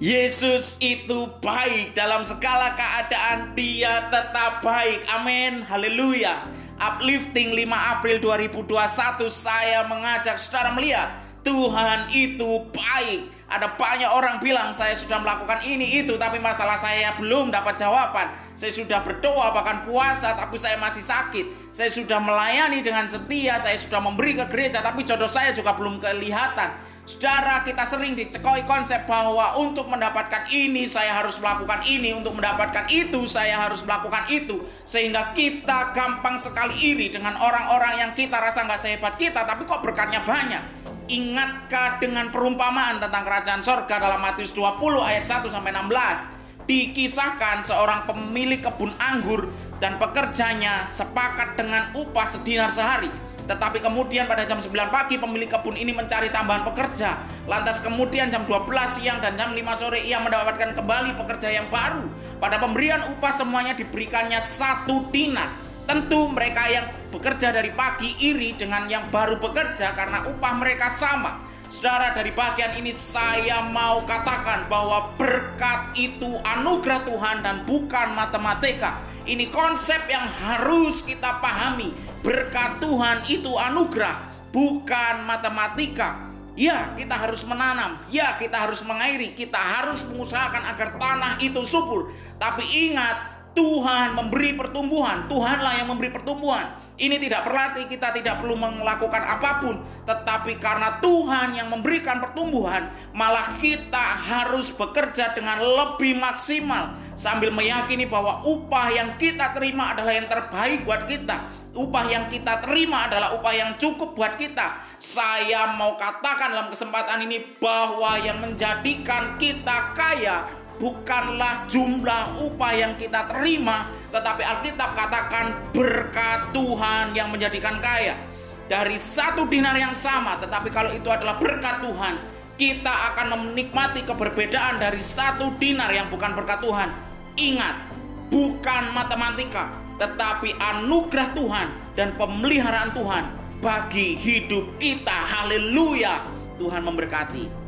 Yesus itu baik dalam segala keadaan dia tetap baik. Amin. Haleluya. Uplifting 5 April 2021 saya mengajak saudara melihat Tuhan itu baik. Ada banyak orang bilang saya sudah melakukan ini itu tapi masalah saya belum dapat jawaban. Saya sudah berdoa bahkan puasa tapi saya masih sakit. Saya sudah melayani dengan setia, saya sudah memberi ke gereja tapi jodoh saya juga belum kelihatan. Saudara, kita sering dicekoi konsep bahwa untuk mendapatkan ini saya harus melakukan ini, untuk mendapatkan itu saya harus melakukan itu, sehingga kita gampang sekali iri dengan orang-orang yang kita rasa nggak sehebat kita, tapi kok berkatnya banyak. Ingatkah dengan perumpamaan tentang kerajaan sorga dalam Matius 20 ayat 1 sampai 16? Dikisahkan seorang pemilik kebun anggur dan pekerjanya sepakat dengan upah sedinar sehari tetapi kemudian pada jam 9 pagi pemilik kebun ini mencari tambahan pekerja. Lantas kemudian jam 12 siang dan jam 5 sore ia mendapatkan kembali pekerja yang baru. Pada pemberian upah semuanya diberikannya satu dinar. Tentu mereka yang bekerja dari pagi iri dengan yang baru bekerja karena upah mereka sama. Saudara dari bagian ini saya mau katakan bahwa berkat itu anugerah Tuhan dan bukan matematika. Ini konsep yang harus kita pahami Berkat Tuhan itu anugerah, bukan matematika. Ya, kita harus menanam. Ya, kita harus mengairi. Kita harus mengusahakan agar tanah itu subur. Tapi ingat, Tuhan memberi pertumbuhan, Tuhanlah yang memberi pertumbuhan. Ini tidak berarti kita tidak perlu melakukan apa pun, tetapi karena Tuhan yang memberikan pertumbuhan, malah kita harus bekerja dengan lebih maksimal sambil meyakini bahwa upah yang kita terima adalah yang terbaik buat kita. Upah yang kita terima adalah upah yang cukup buat kita. Saya mau katakan dalam kesempatan ini bahwa yang menjadikan kita kaya bukanlah jumlah upah yang kita terima, tetapi Alkitab katakan berkat Tuhan yang menjadikan kaya. Dari satu dinar yang sama, tetapi kalau itu adalah berkat Tuhan, kita akan menikmati keberbedaan dari satu dinar yang bukan berkat Tuhan. Ingat, bukan matematika, tetapi anugerah Tuhan dan pemeliharaan Tuhan bagi hidup kita. Haleluya! Tuhan memberkati.